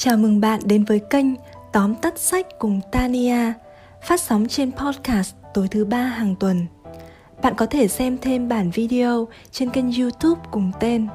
Chào mừng bạn đến với kênh Tóm tắt sách cùng Tania, phát sóng trên podcast tối thứ ba hàng tuần. Bạn có thể xem thêm bản video trên kênh YouTube cùng tên.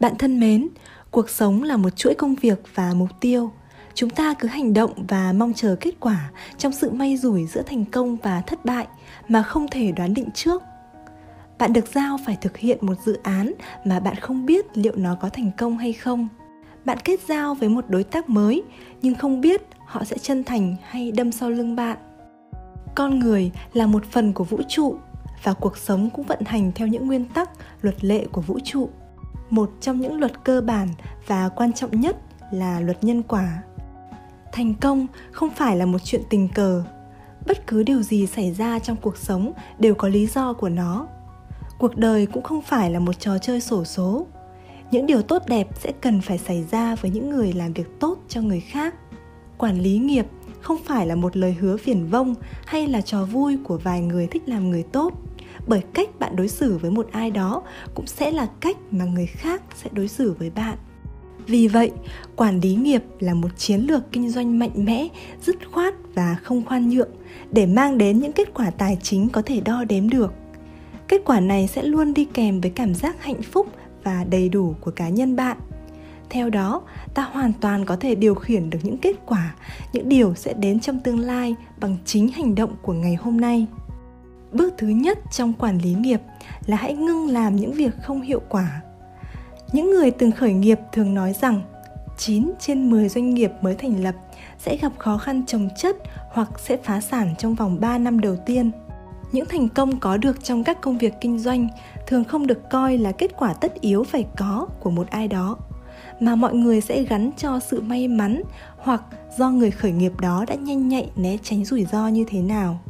Bạn thân mến, cuộc sống là một chuỗi công việc và mục tiêu. Chúng ta cứ hành động và mong chờ kết quả trong sự may rủi giữa thành công và thất bại mà không thể đoán định trước. Bạn được giao phải thực hiện một dự án mà bạn không biết liệu nó có thành công hay không bạn kết giao với một đối tác mới, nhưng không biết họ sẽ chân thành hay đâm sau lưng bạn. Con người là một phần của vũ trụ và cuộc sống cũng vận hành theo những nguyên tắc, luật lệ của vũ trụ. Một trong những luật cơ bản và quan trọng nhất là luật nhân quả. Thành công không phải là một chuyện tình cờ. Bất cứ điều gì xảy ra trong cuộc sống đều có lý do của nó. Cuộc đời cũng không phải là một trò chơi sổ số những điều tốt đẹp sẽ cần phải xảy ra với những người làm việc tốt cho người khác. Quản lý nghiệp không phải là một lời hứa viển vông hay là trò vui của vài người thích làm người tốt. Bởi cách bạn đối xử với một ai đó cũng sẽ là cách mà người khác sẽ đối xử với bạn. Vì vậy, quản lý nghiệp là một chiến lược kinh doanh mạnh mẽ, dứt khoát và không khoan nhượng để mang đến những kết quả tài chính có thể đo đếm được. Kết quả này sẽ luôn đi kèm với cảm giác hạnh phúc và đầy đủ của cá nhân bạn. Theo đó, ta hoàn toàn có thể điều khiển được những kết quả, những điều sẽ đến trong tương lai bằng chính hành động của ngày hôm nay. Bước thứ nhất trong quản lý nghiệp là hãy ngưng làm những việc không hiệu quả. Những người từng khởi nghiệp thường nói rằng 9 trên 10 doanh nghiệp mới thành lập sẽ gặp khó khăn trồng chất hoặc sẽ phá sản trong vòng 3 năm đầu tiên. Những thành công có được trong các công việc kinh doanh thường không được coi là kết quả tất yếu phải có của một ai đó, mà mọi người sẽ gắn cho sự may mắn hoặc do người khởi nghiệp đó đã nhanh nhạy né tránh rủi ro như thế nào.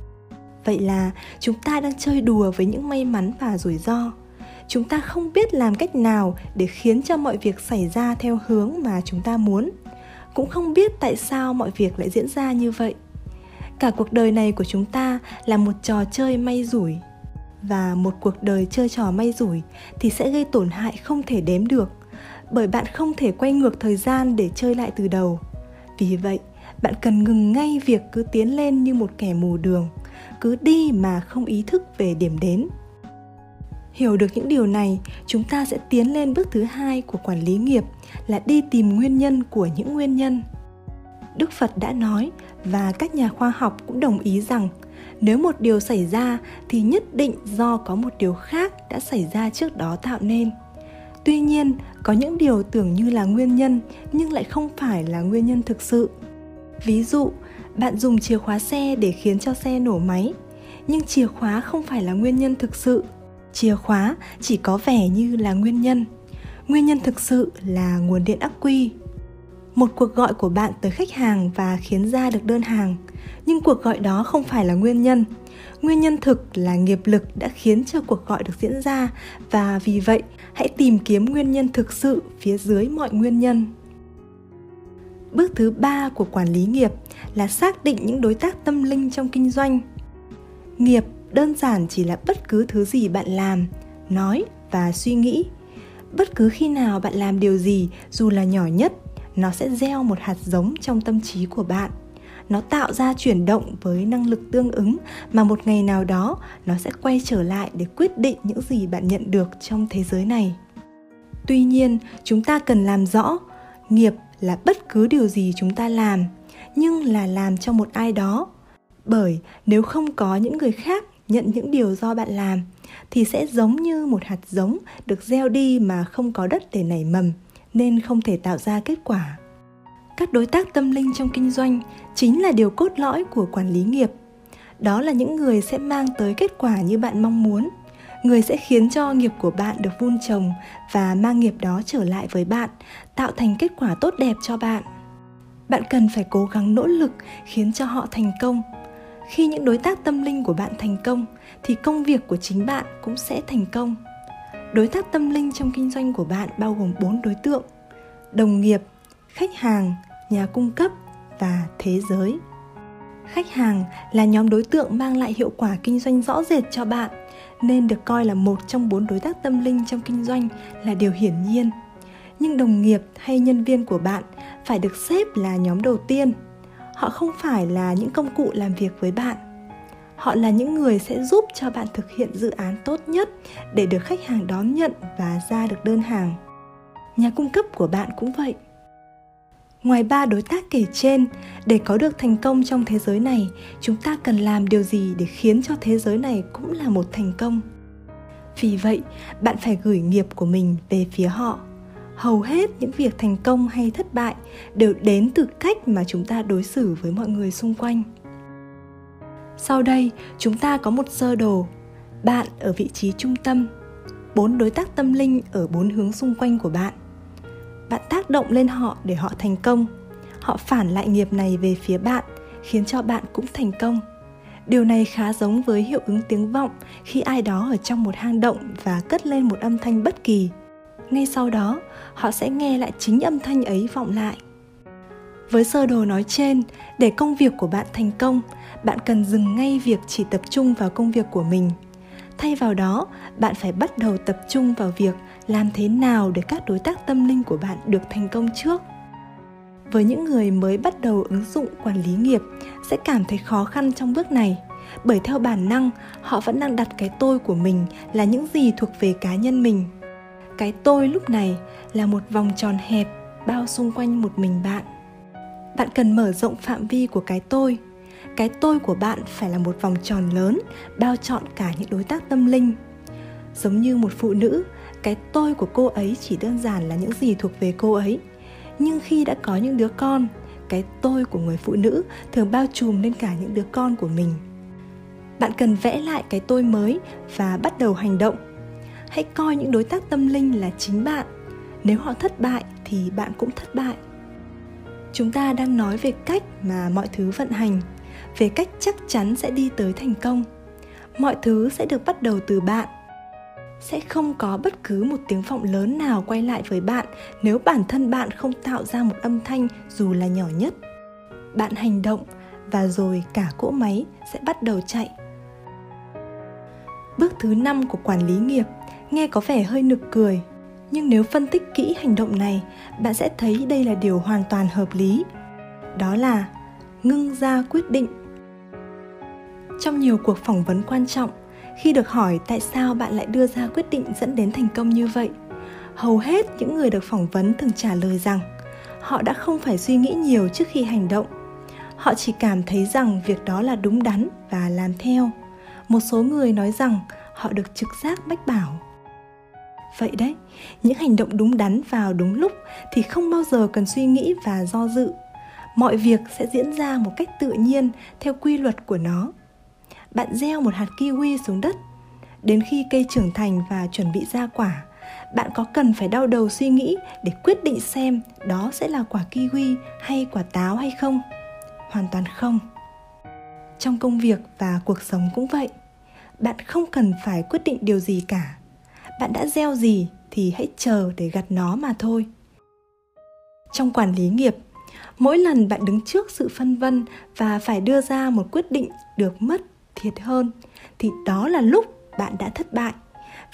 Vậy là chúng ta đang chơi đùa với những may mắn và rủi ro. Chúng ta không biết làm cách nào để khiến cho mọi việc xảy ra theo hướng mà chúng ta muốn. Cũng không biết tại sao mọi việc lại diễn ra như vậy. Cả cuộc đời này của chúng ta là một trò chơi may rủi và một cuộc đời chơi trò may rủi thì sẽ gây tổn hại không thể đếm được, bởi bạn không thể quay ngược thời gian để chơi lại từ đầu. Vì vậy, bạn cần ngừng ngay việc cứ tiến lên như một kẻ mù đường, cứ đi mà không ý thức về điểm đến. Hiểu được những điều này, chúng ta sẽ tiến lên bước thứ hai của quản lý nghiệp, là đi tìm nguyên nhân của những nguyên nhân. Đức phật đã nói và các nhà khoa học cũng đồng ý rằng nếu một điều xảy ra thì nhất định do có một điều khác đã xảy ra trước đó tạo nên. Tuy nhiên, có những điều tưởng như là nguyên nhân, nhưng lại không phải là nguyên nhân thực sự. Ví dụ, bạn dùng chìa khóa xe để khiến cho xe nổ máy, nhưng chìa khóa không phải là nguyên nhân thực sự. Chìa khóa chỉ có vẻ như là nguyên nhân. Nguyên nhân thực sự là nguồn điện ắc quy. Một cuộc gọi của bạn tới khách hàng và khiến ra được đơn hàng nhưng cuộc gọi đó không phải là nguyên nhân. Nguyên nhân thực là nghiệp lực đã khiến cho cuộc gọi được diễn ra, và vì vậy, hãy tìm kiếm nguyên nhân thực sự phía dưới mọi nguyên nhân. Bước thứ ba của quản lý nghiệp là xác định những đối tác tâm linh trong kinh doanh. Nghiệp đơn giản chỉ là bất cứ thứ gì bạn làm, nói và suy nghĩ. Bất cứ khi nào bạn làm điều gì, dù là nhỏ nhất, nó sẽ gieo một hạt giống trong tâm trí của bạn nó tạo ra chuyển động với năng lực tương ứng mà một ngày nào đó nó sẽ quay trở lại để quyết định những gì bạn nhận được trong thế giới này. Tuy nhiên, chúng ta cần làm rõ nghiệp là bất cứ điều gì chúng ta làm, nhưng là làm cho một ai đó. Bởi nếu không có những người khác nhận những điều do bạn làm, thì sẽ giống như một hạt giống được gieo đi mà không có đất để nảy mầm, nên không thể tạo ra kết quả các đối tác tâm linh trong kinh doanh chính là điều cốt lõi của quản lý nghiệp. Đó là những người sẽ mang tới kết quả như bạn mong muốn, người sẽ khiến cho nghiệp của bạn được vun trồng và mang nghiệp đó trở lại với bạn, tạo thành kết quả tốt đẹp cho bạn. Bạn cần phải cố gắng nỗ lực khiến cho họ thành công. Khi những đối tác tâm linh của bạn thành công, thì công việc của chính bạn cũng sẽ thành công. Đối tác tâm linh trong kinh doanh của bạn bao gồm bốn đối tượng đồng nghiệp khách hàng, nhà cung cấp và thế giới. Khách hàng là nhóm đối tượng mang lại hiệu quả kinh doanh rõ rệt cho bạn, nên được coi là một trong bốn đối tác tâm linh trong kinh doanh là điều hiển nhiên. Nhưng đồng nghiệp hay nhân viên của bạn phải được xếp là nhóm đầu tiên. Họ không phải là những công cụ làm việc với bạn. Họ là những người sẽ giúp cho bạn thực hiện dự án tốt nhất để được khách hàng đón nhận và ra được đơn hàng. Nhà cung cấp của bạn cũng vậy ngoài ba đối tác kể trên, để có được thành công trong thế giới này, chúng ta cần làm điều gì để khiến cho thế giới này cũng là một thành công? Vì vậy, bạn phải gửi nghiệp của mình về phía họ. Hầu hết những việc thành công hay thất bại đều đến từ cách mà chúng ta đối xử với mọi người xung quanh. Sau đây, chúng ta có một sơ đồ. Bạn ở vị trí trung tâm. Bốn đối tác tâm linh ở bốn hướng xung quanh của bạn bạn tác động lên họ để họ thành công. Họ phản lại nghiệp này về phía bạn, khiến cho bạn cũng thành công. Điều này khá giống với hiệu ứng tiếng vọng khi ai đó ở trong một hang động và cất lên một âm thanh bất kỳ. Ngay sau đó, họ sẽ nghe lại chính âm thanh ấy vọng lại. Với sơ đồ nói trên, để công việc của bạn thành công, bạn cần dừng ngay việc chỉ tập trung vào công việc của mình thay vào đó, bạn phải bắt đầu tập trung vào việc làm thế nào để các đối tác tâm linh của bạn được thành công trước. Với những người mới bắt đầu ứng dụng quản lý nghiệp, sẽ cảm thấy khó khăn trong bước này. Bởi theo bản năng, họ vẫn đang đặt cái tôi của mình là những gì thuộc về cá nhân mình. Cái tôi lúc này là một vòng tròn hẹp bao xung quanh một mình bạn. Bạn cần mở rộng phạm vi của cái tôi cái tôi của bạn phải là một vòng tròn lớn, bao trọn cả những đối tác tâm linh. Giống như một phụ nữ, cái tôi của cô ấy chỉ đơn giản là những gì thuộc về cô ấy. Nhưng khi đã có những đứa con, cái tôi của người phụ nữ thường bao trùm lên cả những đứa con của mình. Bạn cần vẽ lại cái tôi mới và bắt đầu hành động. Hãy coi những đối tác tâm linh là chính bạn. Nếu họ thất bại thì bạn cũng thất bại. Chúng ta đang nói về cách mà mọi thứ vận hành về cách chắc chắn sẽ đi tới thành công. Mọi thứ sẽ được bắt đầu từ bạn. Sẽ không có bất cứ một tiếng vọng lớn nào quay lại với bạn nếu bản thân bạn không tạo ra một âm thanh dù là nhỏ nhất. Bạn hành động và rồi cả cỗ máy sẽ bắt đầu chạy. Bước thứ năm của quản lý nghiệp, nghe có vẻ hơi nực cười, nhưng nếu phân tích kỹ hành động này, bạn sẽ thấy đây là điều hoàn toàn hợp lý. Đó là ngưng ra quyết định. Trong nhiều cuộc phỏng vấn quan trọng, khi được hỏi tại sao bạn lại đưa ra quyết định dẫn đến thành công như vậy, hầu hết những người được phỏng vấn thường trả lời rằng họ đã không phải suy nghĩ nhiều trước khi hành động. Họ chỉ cảm thấy rằng việc đó là đúng đắn và làm theo. Một số người nói rằng họ được trực giác mách bảo. Vậy đấy, những hành động đúng đắn vào đúng lúc thì không bao giờ cần suy nghĩ và do dự mọi việc sẽ diễn ra một cách tự nhiên theo quy luật của nó. Bạn gieo một hạt kiwi xuống đất. Đến khi cây trưởng thành và chuẩn bị ra quả, bạn có cần phải đau đầu suy nghĩ để quyết định xem đó sẽ là quả kiwi hay quả táo hay không? Hoàn toàn không. Trong công việc và cuộc sống cũng vậy, bạn không cần phải quyết định điều gì cả. Bạn đã gieo gì thì hãy chờ để gặt nó mà thôi. Trong quản lý nghiệp mỗi lần bạn đứng trước sự phân vân và phải đưa ra một quyết định được mất thiệt hơn, thì đó là lúc bạn đã thất bại,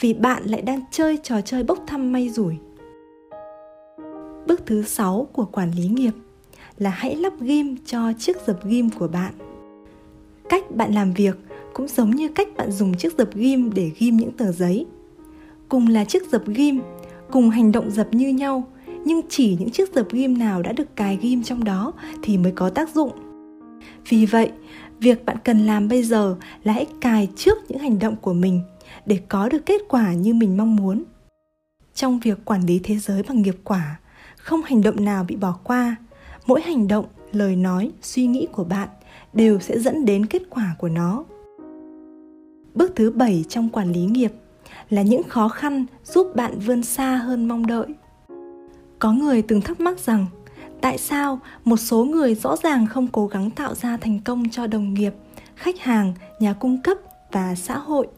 vì bạn lại đang chơi trò chơi bốc thăm may rủi. Bước thứ 6 của quản lý nghiệp là hãy lắp ghim cho chiếc dập ghim của bạn. Cách bạn làm việc cũng giống như cách bạn dùng chiếc dập ghim để ghim những tờ giấy. Cùng là chiếc dập ghim, cùng hành động dập như nhau nhưng chỉ những chiếc dập ghim nào đã được cài ghim trong đó thì mới có tác dụng. Vì vậy, việc bạn cần làm bây giờ là hãy cài trước những hành động của mình để có được kết quả như mình mong muốn. Trong việc quản lý thế giới bằng nghiệp quả, không hành động nào bị bỏ qua. Mỗi hành động, lời nói, suy nghĩ của bạn đều sẽ dẫn đến kết quả của nó. Bước thứ bảy trong quản lý nghiệp là những khó khăn giúp bạn vươn xa hơn mong đợi có người từng thắc mắc rằng, tại sao một số người rõ ràng không cố gắng tạo ra thành công cho đồng nghiệp, khách hàng, nhà cung cấp và xã hội,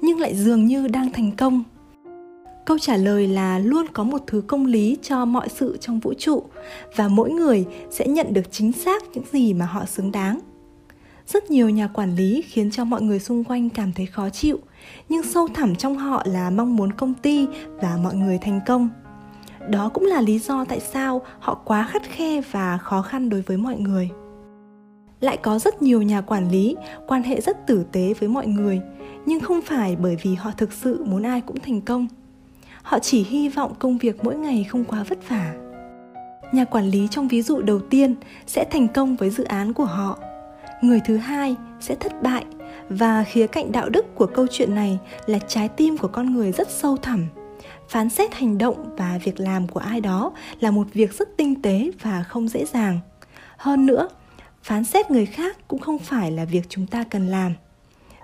nhưng lại dường như đang thành công? Câu trả lời là luôn có một thứ công lý cho mọi sự trong vũ trụ và mỗi người sẽ nhận được chính xác những gì mà họ xứng đáng. Rất nhiều nhà quản lý khiến cho mọi người xung quanh cảm thấy khó chịu, nhưng sâu thẳm trong họ là mong muốn công ty và mọi người thành công đó cũng là lý do tại sao họ quá khắt khe và khó khăn đối với mọi người. Lại có rất nhiều nhà quản lý quan hệ rất tử tế với mọi người, nhưng không phải bởi vì họ thực sự muốn ai cũng thành công. Họ chỉ hy vọng công việc mỗi ngày không quá vất vả. Nhà quản lý trong ví dụ đầu tiên sẽ thành công với dự án của họ. Người thứ hai sẽ thất bại và khía cạnh đạo đức của câu chuyện này là trái tim của con người rất sâu thẳm phán xét hành động và việc làm của ai đó là một việc rất tinh tế và không dễ dàng. Hơn nữa, phán xét người khác cũng không phải là việc chúng ta cần làm.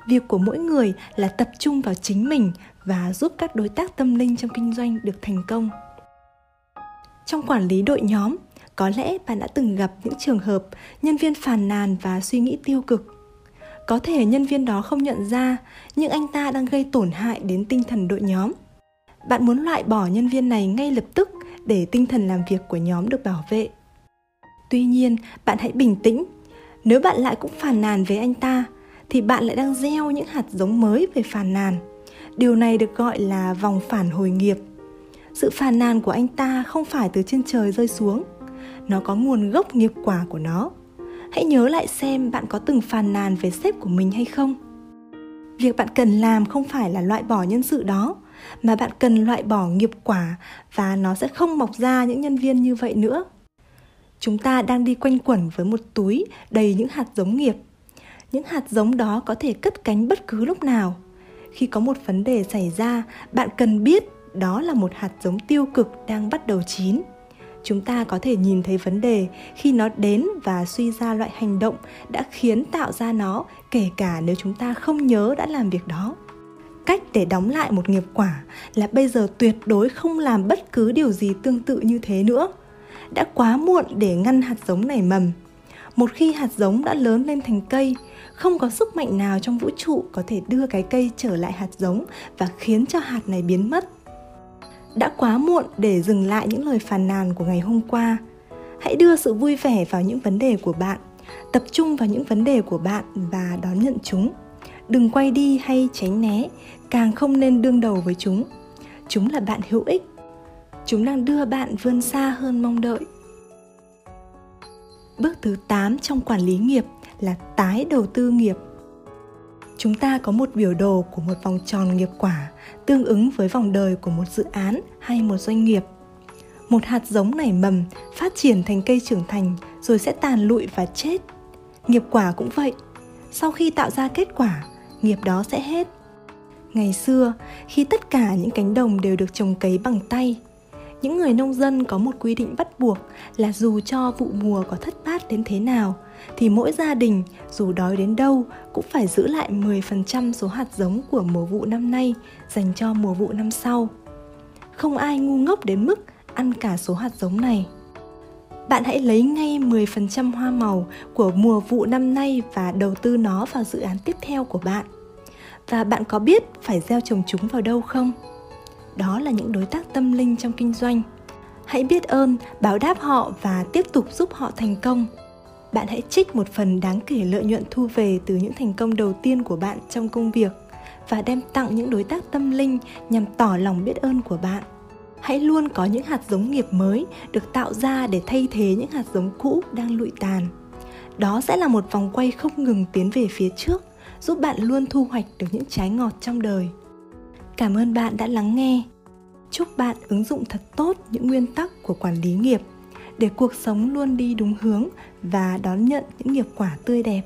Việc của mỗi người là tập trung vào chính mình và giúp các đối tác tâm linh trong kinh doanh được thành công. Trong quản lý đội nhóm, có lẽ bạn đã từng gặp những trường hợp nhân viên phàn nàn và suy nghĩ tiêu cực. Có thể nhân viên đó không nhận ra, nhưng anh ta đang gây tổn hại đến tinh thần đội nhóm bạn muốn loại bỏ nhân viên này ngay lập tức để tinh thần làm việc của nhóm được bảo vệ. Tuy nhiên, bạn hãy bình tĩnh. Nếu bạn lại cũng phàn nàn với anh ta, thì bạn lại đang gieo những hạt giống mới về phàn nàn. Điều này được gọi là vòng phản hồi nghiệp. Sự phàn nàn của anh ta không phải từ trên trời rơi xuống. Nó có nguồn gốc nghiệp quả của nó. Hãy nhớ lại xem bạn có từng phàn nàn về sếp của mình hay không. Việc bạn cần làm không phải là loại bỏ nhân sự đó mà bạn cần loại bỏ nghiệp quả và nó sẽ không mọc ra những nhân viên như vậy nữa. Chúng ta đang đi quanh quẩn với một túi đầy những hạt giống nghiệp. Những hạt giống đó có thể cất cánh bất cứ lúc nào. Khi có một vấn đề xảy ra, bạn cần biết đó là một hạt giống tiêu cực đang bắt đầu chín. Chúng ta có thể nhìn thấy vấn đề khi nó đến và suy ra loại hành động đã khiến tạo ra nó, kể cả nếu chúng ta không nhớ đã làm việc đó cách để đóng lại một nghiệp quả là bây giờ tuyệt đối không làm bất cứ điều gì tương tự như thế nữa. Đã quá muộn để ngăn hạt giống nảy mầm. Một khi hạt giống đã lớn lên thành cây, không có sức mạnh nào trong vũ trụ có thể đưa cái cây trở lại hạt giống và khiến cho hạt này biến mất. Đã quá muộn để dừng lại những lời phàn nàn của ngày hôm qua. Hãy đưa sự vui vẻ vào những vấn đề của bạn, tập trung vào những vấn đề của bạn và đón nhận chúng đừng quay đi hay tránh né, càng không nên đương đầu với chúng. Chúng là bạn hữu ích. Chúng đang đưa bạn vươn xa hơn mong đợi. Bước thứ 8 trong quản lý nghiệp là tái đầu tư nghiệp. Chúng ta có một biểu đồ của một vòng tròn nghiệp quả tương ứng với vòng đời của một dự án hay một doanh nghiệp. Một hạt giống nảy mầm, phát triển thành cây trưởng thành rồi sẽ tàn lụi và chết. Nghiệp quả cũng vậy. Sau khi tạo ra kết quả nghiệp đó sẽ hết ngày xưa, khi tất cả những cánh đồng đều được trồng cấy bằng tay, những người nông dân có một quy định bắt buộc là dù cho vụ mùa có thất bát đến thế nào, thì mỗi gia đình, dù đói đến đâu, cũng phải giữ lại 10% số hạt giống của mùa vụ năm nay dành cho mùa vụ năm sau. Không ai ngu ngốc đến mức ăn cả số hạt giống này. Bạn hãy lấy ngay 10% hoa màu của mùa vụ năm nay và đầu tư nó vào dự án tiếp theo của bạn. Và bạn có biết phải gieo trồng chúng vào đâu không? Đó là những đối tác tâm linh trong kinh doanh. Hãy biết ơn, báo đáp họ và tiếp tục giúp họ thành công bạn hãy trích một phần đáng kể lợi nhuận thu về từ những thành công đầu tiên của bạn trong công việc và đem tặng những đối tác tâm linh nhằm tỏ lòng biết ơn của bạn hãy luôn có những hạt giống nghiệp mới được tạo ra để thay thế những hạt giống cũ đang lụi tàn. Đó sẽ là một vòng quay không ngừng tiến về phía trước, giúp bạn luôn thu hoạch được những trái ngọt trong đời. Cảm ơn bạn đã lắng nghe. Chúc bạn ứng dụng thật tốt những nguyên tắc của quản lý nghiệp, để cuộc sống luôn đi đúng hướng và đón nhận những nghiệp quả tươi đẹp.